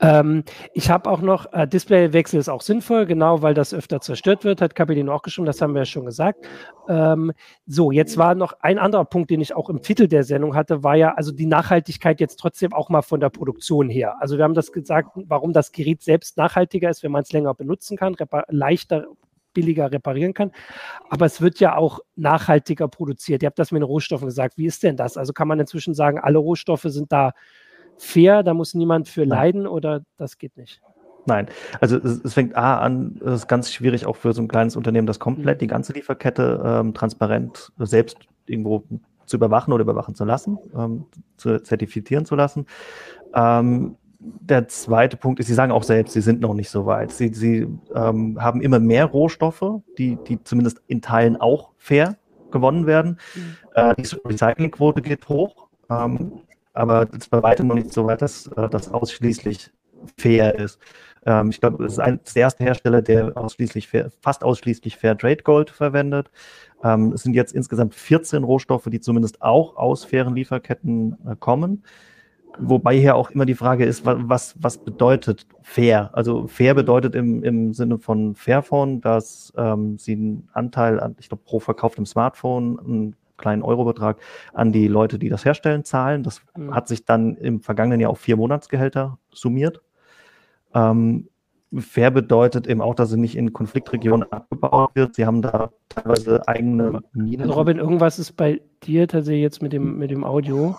Ähm, ich habe auch noch, äh, Displaywechsel ist auch sinnvoll, genau, weil das öfter zerstört wird, hat Capellino auch geschrieben, das haben wir ja schon gesagt. Ähm, so, jetzt war noch ein anderer Punkt, den ich auch im Titel der Sendung hatte, war ja also die Nachhaltigkeit jetzt trotzdem auch mal von der Produktion her. Also wir haben das gesagt, warum das Gerät selbst nachhaltiger ist, wenn man es länger benutzen kann, leichter billiger reparieren kann. Aber es wird ja auch nachhaltiger produziert. Ihr habt das mit den Rohstoffen gesagt. Wie ist denn das? Also kann man inzwischen sagen, alle Rohstoffe sind da fair, da muss niemand für leiden oder das geht nicht? Nein, also es, es, fängt A an, es ist ganz schwierig auch für so ein kleines Unternehmen, das komplett mhm. die ganze Lieferkette ähm, transparent selbst irgendwo zu überwachen oder überwachen zu lassen, ähm, zu zertifizieren zu lassen. Ähm, der zweite Punkt ist, Sie sagen auch selbst, Sie sind noch nicht so weit. Sie, Sie ähm, haben immer mehr Rohstoffe, die, die zumindest in Teilen auch fair gewonnen werden. Mhm. Äh, die Recyclingquote geht hoch, ähm, aber es ist bei weitem noch nicht so weit, dass äh, das ausschließlich fair ist. Ähm, ich glaube, es ist ein, der erste Hersteller, der ausschließlich fair, fast ausschließlich Fair Trade Gold verwendet. Ähm, es sind jetzt insgesamt 14 Rohstoffe, die zumindest auch aus fairen Lieferketten äh, kommen. Wobei hier auch immer die Frage ist, was, was bedeutet fair? Also fair bedeutet im, im Sinne von Fairphone, dass ähm, sie einen Anteil an, ich glaube, pro verkauftem Smartphone, einen kleinen Eurobetrag an die Leute, die das herstellen, zahlen. Das mhm. hat sich dann im vergangenen Jahr auf vier Monatsgehälter summiert. Ähm, fair bedeutet eben auch, dass sie nicht in Konfliktregionen abgebaut wird. Sie haben da teilweise eigene Minen. Also Robin, irgendwas ist bei dir tatsächlich jetzt mit dem, mit dem Audio.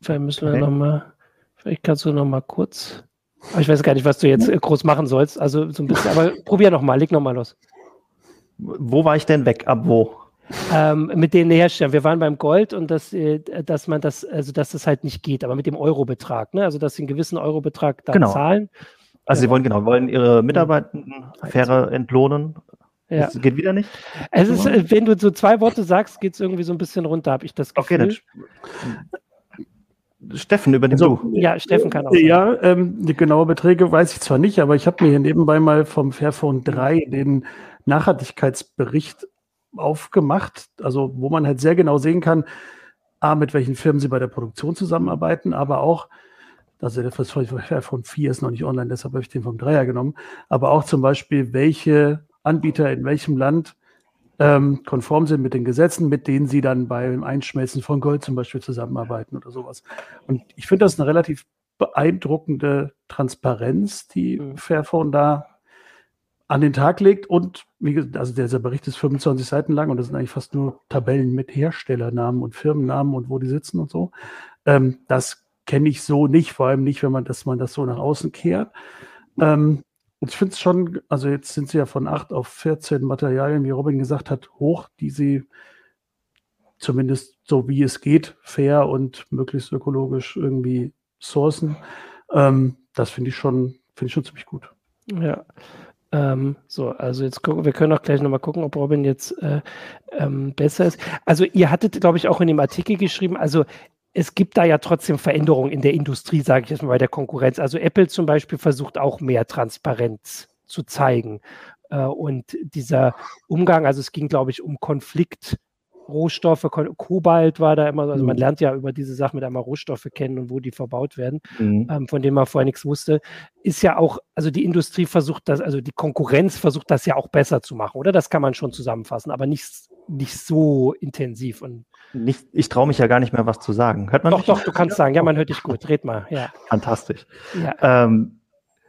Vielleicht müssen wir okay. nochmal, vielleicht kannst du nochmal kurz. Aber ich weiß gar nicht, was du jetzt groß machen sollst. Also so ein bisschen, aber probier nochmal, leg nochmal los. Wo war ich denn weg? Ab wo? Ähm, mit den Herstellern. Wir waren beim Gold und dass, äh, dass man das, also dass das halt nicht geht, aber mit dem Eurobetrag, ne? Also dass sie einen gewissen Eurobetrag da genau. zahlen. Also ja. sie wollen genau, wollen ihre Mitarbeitenden fairer entlohnen. Ja. Das geht wieder nicht? Es ist, wenn du so zwei Worte sagst, geht es irgendwie so ein bisschen runter, habe ich das Gefühl. Okay, dann Steffen, über den also, du. Ja, Steffen kann auch. Ja, ähm, die genaue Beträge weiß ich zwar nicht, aber ich habe mir hier nebenbei mal vom Fairphone 3 den Nachhaltigkeitsbericht aufgemacht, also wo man halt sehr genau sehen kann, A, mit welchen Firmen sie bei der Produktion zusammenarbeiten, aber auch, also der Fairphone 4 ist noch nicht online, deshalb habe ich den vom 3er genommen, aber auch zum Beispiel, welche Anbieter in welchem Land ähm, konform sind mit den Gesetzen, mit denen sie dann beim Einschmelzen von Gold zum Beispiel zusammenarbeiten oder sowas. Und ich finde das eine relativ beeindruckende Transparenz, die mhm. Fairphone da an den Tag legt. Und wie gesagt, also dieser Bericht ist 25 Seiten lang und das sind eigentlich fast nur Tabellen mit Herstellernamen und Firmennamen und wo die sitzen und so. Ähm, das kenne ich so nicht, vor allem nicht, wenn man, dass man das so nach außen kehrt. Ähm, und ich finde es schon, also jetzt sind sie ja von 8 auf 14 Materialien, wie Robin gesagt hat, hoch, die sie zumindest so wie es geht, fair und möglichst ökologisch irgendwie sourcen. Ähm, das finde ich schon, finde ich schon ziemlich gut. Ja. Ähm, so, also jetzt gucken, wir können auch gleich nochmal gucken, ob Robin jetzt äh, ähm, besser ist. Also ihr hattet, glaube ich, auch in dem Artikel geschrieben, also es gibt da ja trotzdem Veränderungen in der Industrie, sage ich jetzt mal bei der Konkurrenz. Also Apple zum Beispiel versucht auch mehr Transparenz zu zeigen. Äh, und dieser Umgang, also es ging, glaube ich, um Konflikt. Rohstoffe, Kobalt war da immer, also man mhm. lernt ja über diese Sachen mit einmal Rohstoffe kennen und wo die verbaut werden, mhm. ähm, von denen man vorher nichts wusste, ist ja auch, also die Industrie versucht das, also die Konkurrenz versucht das ja auch besser zu machen, oder? Das kann man schon zusammenfassen, aber nicht nicht so intensiv und nicht, ich traue mich ja gar nicht mehr, was zu sagen. Hört man doch, mich? Doch, du kannst sagen. Ja, man hört dich gut. Red mal. Ja. Fantastisch. Ja. Ähm,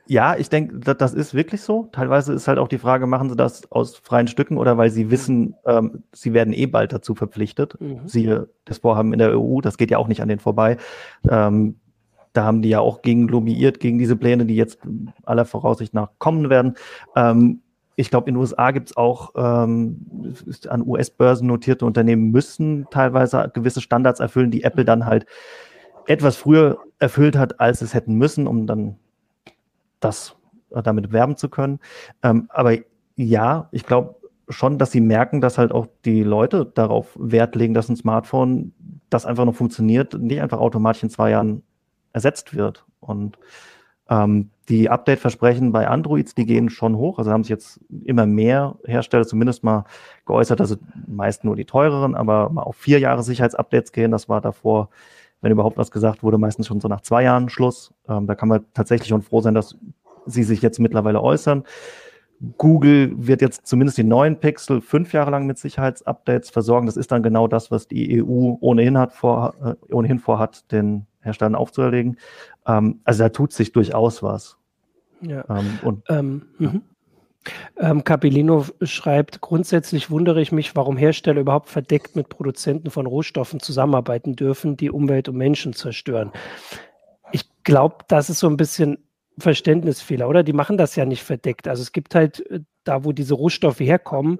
ja, ich denke, das, das, ist wirklich so. Teilweise ist halt auch die Frage, machen sie das aus freien Stücken oder weil sie wissen, ähm, sie werden eh bald dazu verpflichtet. Mhm. Siehe das Vorhaben in der EU, das geht ja auch nicht an denen vorbei. Ähm, da haben die ja auch gegen lobbyiert, gegen diese Pläne, die jetzt aller Voraussicht nach kommen werden. Ähm, ich glaube, in den USA gibt es auch ähm, an US-Börsen notierte Unternehmen müssen teilweise gewisse Standards erfüllen, die Apple dann halt etwas früher erfüllt hat, als es hätten müssen, um dann das äh, damit werben zu können. Ähm, aber ja, ich glaube schon, dass sie merken, dass halt auch die Leute darauf Wert legen, dass ein Smartphone, das einfach noch funktioniert, nicht einfach automatisch in zwei Jahren ersetzt wird. Und ähm, die Update-Versprechen bei Androids, die gehen schon hoch. Also haben sich jetzt immer mehr Hersteller zumindest mal geäußert, also meist nur die teureren, aber mal auf vier Jahre Sicherheitsupdates gehen. Das war davor, wenn überhaupt was gesagt wurde, meistens schon so nach zwei Jahren Schluss. Ähm, da kann man tatsächlich schon froh sein, dass sie sich jetzt mittlerweile äußern. Google wird jetzt zumindest die neuen Pixel fünf Jahre lang mit Sicherheitsupdates versorgen. Das ist dann genau das, was die EU ohnehin hat vor, äh, ohnehin vorhat, den Herstellern aufzuerlegen. Ähm, also da tut sich durchaus was. Ja. Ähm, und, ähm, ja. Ähm, Capellino schreibt, grundsätzlich wundere ich mich, warum Hersteller überhaupt verdeckt mit Produzenten von Rohstoffen zusammenarbeiten dürfen, die Umwelt und Menschen zerstören. Ich glaube, das ist so ein bisschen Verständnisfehler, oder? Die machen das ja nicht verdeckt. Also es gibt halt äh, da, wo diese Rohstoffe herkommen,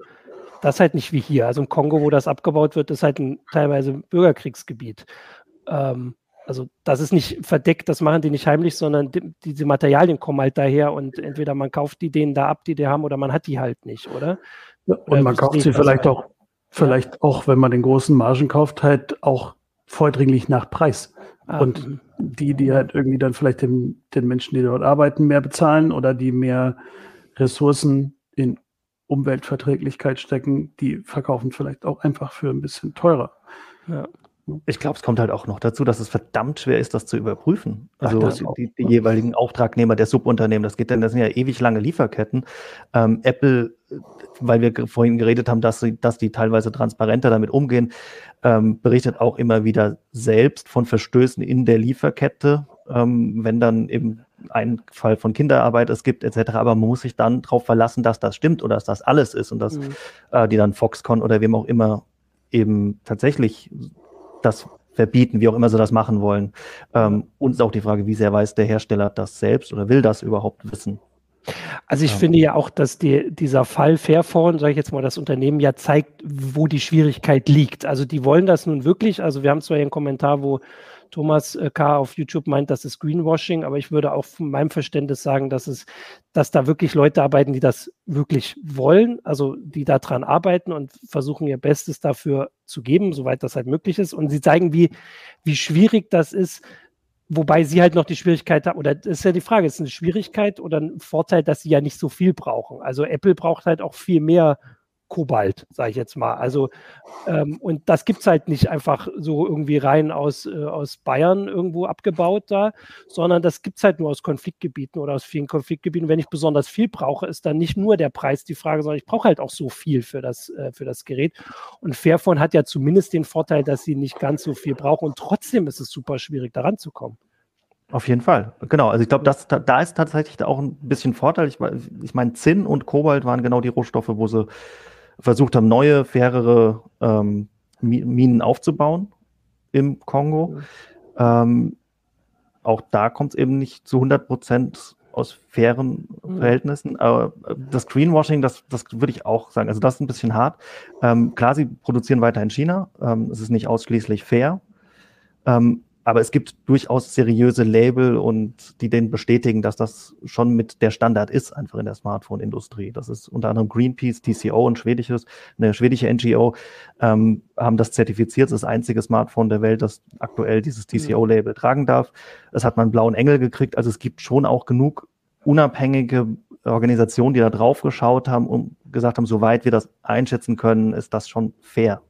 das halt nicht wie hier. Also im Kongo, wo das abgebaut wird, ist halt ein teilweise Bürgerkriegsgebiet. Ähm, also das ist nicht verdeckt, das machen die nicht heimlich, sondern die, diese Materialien kommen halt daher und entweder man kauft die denen da ab, die die haben, oder man hat die halt nicht, oder? Ja, und oder man kauft sie vielleicht auch, vielleicht ja. auch, wenn man den großen Margen kauft, halt auch vordringlich nach Preis. Ah, und mh. die, die halt irgendwie dann vielleicht den, den Menschen, die dort arbeiten, mehr bezahlen oder die mehr Ressourcen in Umweltverträglichkeit stecken, die verkaufen vielleicht auch einfach für ein bisschen teurer. Ja. Ich glaube, es kommt halt auch noch dazu, dass es verdammt schwer ist, das zu überprüfen. Also Ach, die, die, jeweiligen Auftragnehmer der Subunternehmen, das geht dann, das sind ja ewig lange Lieferketten. Ähm, Apple, weil wir vorhin geredet haben, dass, sie, dass die teilweise transparenter damit umgehen, ähm, berichtet auch immer wieder selbst von Verstößen in der Lieferkette, ähm, wenn dann eben ein Fall von Kinderarbeit es gibt, etc. Aber man muss sich dann darauf verlassen, dass das stimmt oder dass das alles ist und dass mhm. äh, die dann Foxconn oder wem auch immer eben tatsächlich das verbieten, wie auch immer sie das machen wollen. Ähm, und ist auch die Frage, wie sehr weiß der Hersteller das selbst oder will das überhaupt wissen? Also ich ja. finde ja auch, dass die, dieser Fall Fairphone, sage ich jetzt mal, das Unternehmen ja zeigt, wo die Schwierigkeit liegt. Also die wollen das nun wirklich. Also wir haben zwar hier einen Kommentar, wo Thomas äh, K. auf YouTube meint, das ist Greenwashing, aber ich würde auch von meinem Verständnis sagen, dass es, dass da wirklich Leute arbeiten, die das wirklich wollen, also die daran arbeiten und versuchen ihr Bestes dafür zu geben, soweit das halt möglich ist. Und sie zeigen, wie, wie schwierig das ist, wobei sie halt noch die Schwierigkeit haben, oder das ist ja die Frage, ist es eine Schwierigkeit oder ein Vorteil, dass sie ja nicht so viel brauchen? Also Apple braucht halt auch viel mehr Kobalt, sage ich jetzt mal. Also, ähm, und das gibt es halt nicht einfach so irgendwie rein aus, äh, aus Bayern irgendwo abgebaut da, sondern das gibt es halt nur aus Konfliktgebieten oder aus vielen Konfliktgebieten. Wenn ich besonders viel brauche, ist dann nicht nur der Preis die Frage, sondern ich brauche halt auch so viel für das, äh, für das Gerät. Und Fairphone hat ja zumindest den Vorteil, dass sie nicht ganz so viel brauchen und trotzdem ist es super schwierig, daran zu kommen. Auf jeden Fall, genau. Also ich glaube, da, da ist tatsächlich auch ein bisschen Vorteil. Ich, ich meine, Zinn und Kobalt waren genau die Rohstoffe, wo sie versucht haben, neue, fairere ähm, Minen aufzubauen im Kongo. Mhm. Ähm, auch da kommt es eben nicht zu 100 Prozent aus fairen mhm. Verhältnissen. Aber das Greenwashing, das, das würde ich auch sagen. Also das ist ein bisschen hart. Ähm, klar, sie produzieren weiter in China. Ähm, es ist nicht ausschließlich fair. Ähm, aber es gibt durchaus seriöse Label und die den bestätigen, dass das schon mit der Standard ist, einfach in der Smartphone-Industrie. Das ist unter anderem Greenpeace, TCO, ein schwedisches, eine schwedische NGO, ähm, haben das zertifiziert. Das ist das einzige Smartphone der Welt, das aktuell dieses TCO-Label tragen darf. Es hat man einen blauen Engel gekriegt. Also es gibt schon auch genug unabhängige Organisationen, die da drauf geschaut haben und gesagt haben, soweit wir das einschätzen können, ist das schon fair.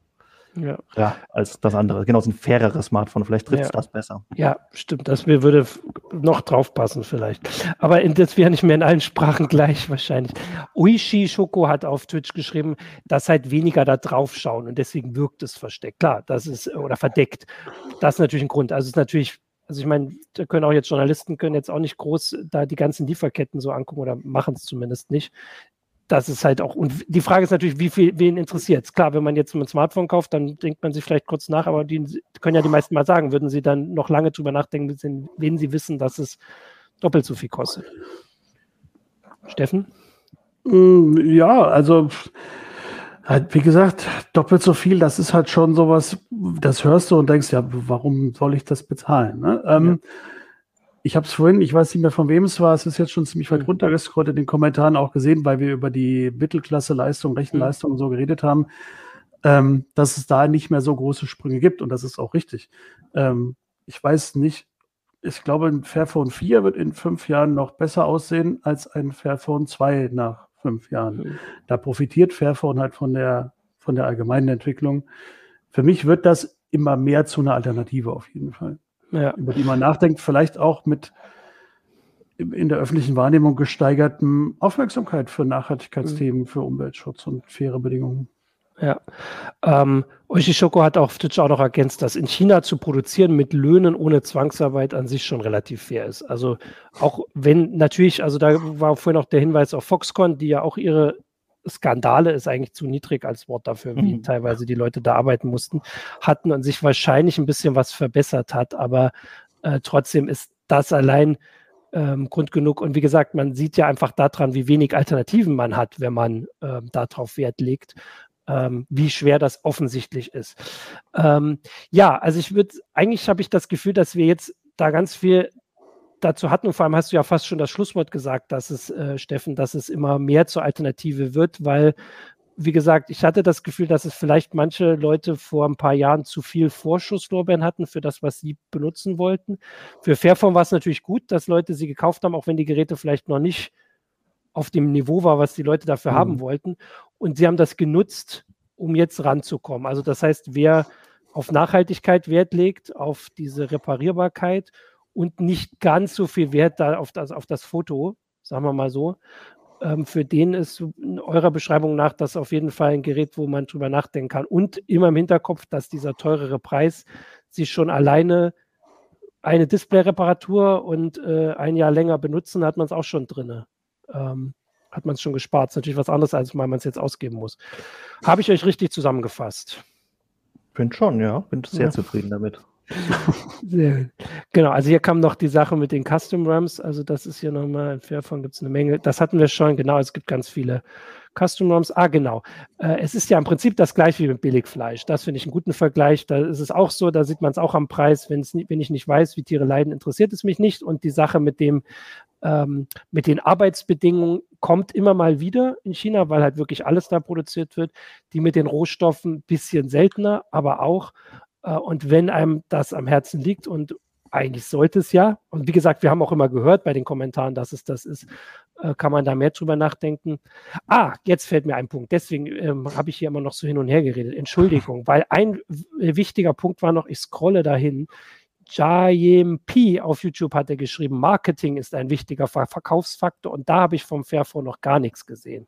Ja. ja. als das andere. Genau, so ein faireres Smartphone. Vielleicht trifft es ja. das besser. Ja, stimmt. Das würde noch drauf passen vielleicht. Aber in, das wäre nicht mehr in allen Sprachen gleich wahrscheinlich. Uishi Shoko hat auf Twitch geschrieben, dass halt weniger da drauf schauen und deswegen wirkt es versteckt. Klar, das ist, oder verdeckt. Das ist natürlich ein Grund. Also es ist natürlich also ich meine, da können auch jetzt Journalisten können jetzt auch nicht groß da die ganzen Lieferketten so angucken oder machen es zumindest nicht das ist halt auch, und die Frage ist natürlich, wie viel, wen interessiert es? Klar, wenn man jetzt ein Smartphone kauft, dann denkt man sich vielleicht kurz nach, aber die können ja die meisten mal sagen, würden sie dann noch lange drüber nachdenken, wenn sie wissen, dass es doppelt so viel kostet. Steffen? Mm, ja, also halt, wie gesagt, doppelt so viel, das ist halt schon sowas, das hörst du und denkst, ja, warum soll ich das bezahlen? Ne? Ähm, ja ich habe es vorhin, ich weiß nicht mehr von wem es war, es ist jetzt schon ziemlich weit mhm. runtergescrollt in den Kommentaren auch gesehen, weil wir über die Mittelklasse-Leistung, Rechenleistung und so geredet haben, ähm, dass es da nicht mehr so große Sprünge gibt und das ist auch richtig. Ähm, ich weiß nicht, ich glaube, ein Fairphone 4 wird in fünf Jahren noch besser aussehen als ein Fairphone 2 nach fünf Jahren. Mhm. Da profitiert Fairphone halt von der, von der allgemeinen Entwicklung. Für mich wird das immer mehr zu einer Alternative auf jeden Fall ja. über die man nachdenkt, vielleicht auch mit in der öffentlichen Wahrnehmung gesteigerten Aufmerksamkeit für Nachhaltigkeitsthemen, mhm. für Umweltschutz und faire Bedingungen. Ja. Ähm, Oishishoko hat auf Twitch auch noch ergänzt, dass in China zu produzieren mit Löhnen ohne Zwangsarbeit an sich schon relativ fair ist. Also auch wenn natürlich, also da war vorhin auch der Hinweis auf Foxconn, die ja auch ihre Skandale ist eigentlich zu niedrig als Wort dafür, wie mhm. teilweise die Leute da arbeiten mussten, hatten und sich wahrscheinlich ein bisschen was verbessert hat, aber äh, trotzdem ist das allein ähm, Grund genug. Und wie gesagt, man sieht ja einfach daran, wie wenig Alternativen man hat, wenn man ähm, darauf Wert legt, ähm, wie schwer das offensichtlich ist. Ähm, ja, also ich würde, eigentlich habe ich das Gefühl, dass wir jetzt da ganz viel dazu hatten, und vor allem hast du ja fast schon das Schlusswort gesagt, dass es, äh, Steffen, dass es immer mehr zur Alternative wird, weil, wie gesagt, ich hatte das Gefühl, dass es vielleicht manche Leute vor ein paar Jahren zu viel Vorschusslorbeeren hatten für das, was sie benutzen wollten. Für Fairphone war es natürlich gut, dass Leute sie gekauft haben, auch wenn die Geräte vielleicht noch nicht auf dem Niveau war, was die Leute dafür mhm. haben wollten. Und sie haben das genutzt, um jetzt ranzukommen. Also das heißt, wer auf Nachhaltigkeit Wert legt, auf diese Reparierbarkeit und nicht ganz so viel Wert da auf das, auf das Foto, sagen wir mal so. Ähm, für den ist eurer Beschreibung nach das auf jeden Fall ein Gerät, wo man drüber nachdenken kann. Und immer im Hinterkopf, dass dieser teurere Preis sich schon alleine eine Display-Reparatur und äh, ein Jahr länger benutzen, hat man es auch schon drin. Ähm, hat man es schon gespart. Das ist natürlich was anderes, als man es jetzt ausgeben muss. Habe ich euch richtig zusammengefasst? Bin schon, ja. Bin sehr ja. zufrieden damit. Genau, also hier kam noch die Sache mit den Custom RAMs. Also das ist hier nochmal, in Fairphone gibt es eine Menge. Das hatten wir schon, genau, es gibt ganz viele Custom RAMs. Ah, genau. Äh, es ist ja im Prinzip das gleiche wie mit Billigfleisch. Das finde ich einen guten Vergleich. Da ist es auch so, da sieht man es auch am Preis. Wenn ich nicht weiß, wie Tiere leiden, interessiert es mich nicht. Und die Sache mit dem, ähm, mit den Arbeitsbedingungen kommt immer mal wieder in China, weil halt wirklich alles da produziert wird. Die mit den Rohstoffen ein bisschen seltener, aber auch. Äh, und wenn einem das am Herzen liegt und eigentlich sollte es ja, und wie gesagt, wir haben auch immer gehört bei den Kommentaren, dass es das ist, äh, kann man da mehr drüber nachdenken. Ah, jetzt fällt mir ein Punkt. Deswegen ähm, habe ich hier immer noch so hin und her geredet. Entschuldigung, weil ein wichtiger Punkt war noch, ich scrolle dahin. P auf YouTube hat er geschrieben, Marketing ist ein wichtiger Verkaufsfaktor und da habe ich vom Fairphone noch gar nichts gesehen.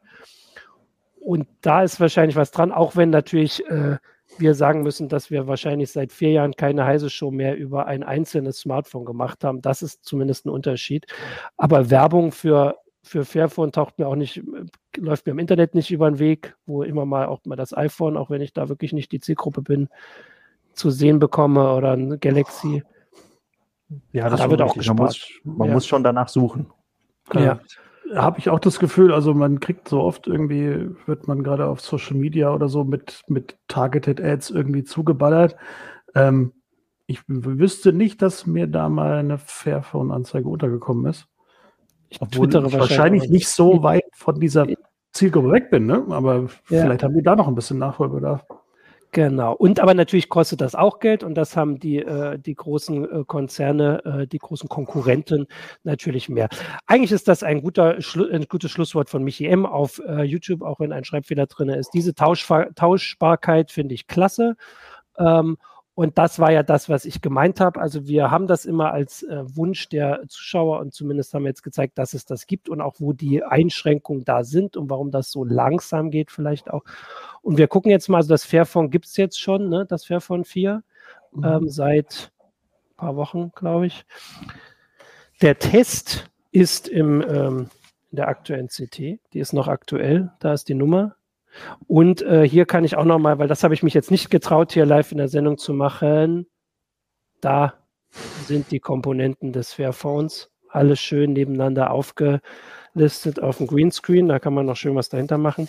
Und da ist wahrscheinlich was dran, auch wenn natürlich äh, wir sagen müssen, dass wir wahrscheinlich seit vier Jahren keine heiße Show mehr über ein einzelnes Smartphone gemacht haben. Das ist zumindest ein Unterschied. Aber Werbung für, für Fairphone taucht mir auch nicht, läuft mir im Internet nicht über den Weg, wo immer mal auch mal das iPhone, auch wenn ich da wirklich nicht die Zielgruppe bin, zu sehen bekomme oder ein Galaxy. Ja, das da wird auch gespart. Man, muss, man ja. muss schon danach suchen. Ja habe ich auch das Gefühl, also man kriegt so oft irgendwie, wird man gerade auf Social Media oder so mit, mit Targeted Ads irgendwie zugeballert. Ähm, ich wüsste nicht, dass mir da mal eine Fairphone-Anzeige untergekommen ist. Ich Obwohl ich wahrscheinlich, wahrscheinlich nicht so weit von dieser Zielgruppe weg bin, ne? aber ja. vielleicht haben wir da noch ein bisschen Nachholbedarf. Genau. Und aber natürlich kostet das auch Geld und das haben die, äh, die großen äh, Konzerne, äh, die großen Konkurrenten natürlich mehr. Eigentlich ist das ein, guter Schlu ein gutes Schlusswort von Michi M. auf äh, YouTube, auch wenn ein Schreibfehler drin ist. Diese Tauschbar Tauschbarkeit finde ich klasse. Ähm, und das war ja das, was ich gemeint habe. Also wir haben das immer als äh, Wunsch der Zuschauer und zumindest haben wir jetzt gezeigt, dass es das gibt und auch wo die Einschränkungen da sind und warum das so langsam geht vielleicht auch. Und wir gucken jetzt mal, also das Fairphone gibt es jetzt schon, ne? das Fairphone 4, mhm. ähm, seit ein paar Wochen, glaube ich. Der Test ist im, ähm, in der aktuellen CT, die ist noch aktuell, da ist die Nummer und äh, hier kann ich auch nochmal, weil das habe ich mich jetzt nicht getraut, hier live in der Sendung zu machen. Da sind die Komponenten des Fairphones. Alles schön nebeneinander aufgelistet auf dem Greenscreen. Da kann man noch schön was dahinter machen.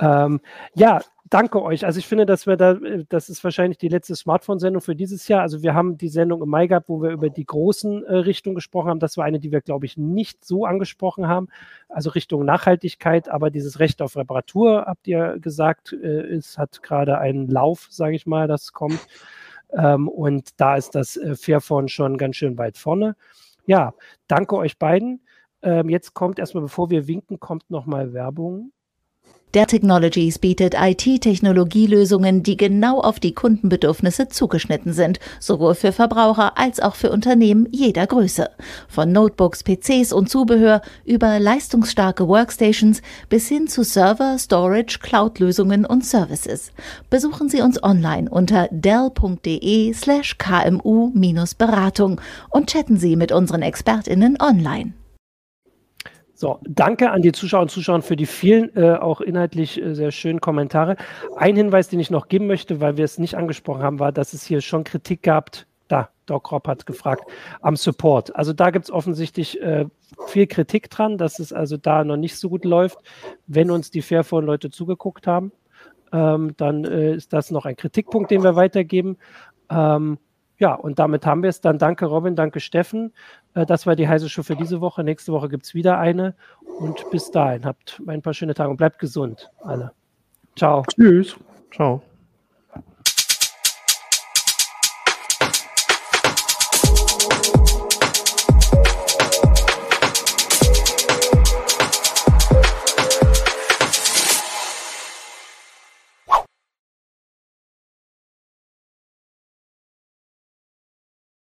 Ähm, ja, danke euch. Also ich finde, dass wir da, das ist wahrscheinlich die letzte Smartphone-Sendung für dieses Jahr. Also wir haben die Sendung im Mai gehabt, wo wir über die großen äh, Richtungen gesprochen haben. Das war eine, die wir, glaube ich, nicht so angesprochen haben. Also Richtung Nachhaltigkeit, aber dieses Recht auf Reparatur, habt ihr gesagt, äh, es hat gerade einen Lauf, sage ich mal, das kommt. Ähm, und da ist das äh, Fairphone schon ganz schön weit vorne. Ja, danke euch beiden. Ähm, jetzt kommt erstmal, bevor wir winken, kommt nochmal Werbung. Der Technologies bietet IT-Technologielösungen, die genau auf die Kundenbedürfnisse zugeschnitten sind, sowohl für Verbraucher als auch für Unternehmen jeder Größe. Von Notebooks, PCs und Zubehör über leistungsstarke Workstations bis hin zu Server, Storage, Cloud-Lösungen und Services. Besuchen Sie uns online unter dell.de slash kmu-beratung und chatten Sie mit unseren ExpertInnen online. So, danke an die Zuschauer und Zuschauer für die vielen, äh, auch inhaltlich äh, sehr schönen Kommentare. Ein Hinweis, den ich noch geben möchte, weil wir es nicht angesprochen haben, war, dass es hier schon Kritik gab. Da, Doc Rob hat gefragt, am Support. Also da gibt es offensichtlich äh, viel Kritik dran, dass es also da noch nicht so gut läuft. Wenn uns die Fairphone-Leute zugeguckt haben, ähm, dann äh, ist das noch ein Kritikpunkt, den wir weitergeben. Ähm, ja, und damit haben wir es. Dann danke Robin, danke Steffen. Äh, das war die heiße Show für diese Woche. Nächste Woche gibt es wieder eine. Und bis dahin, habt ein paar schöne Tage und bleibt gesund, alle. Ciao. Tschüss. Ciao.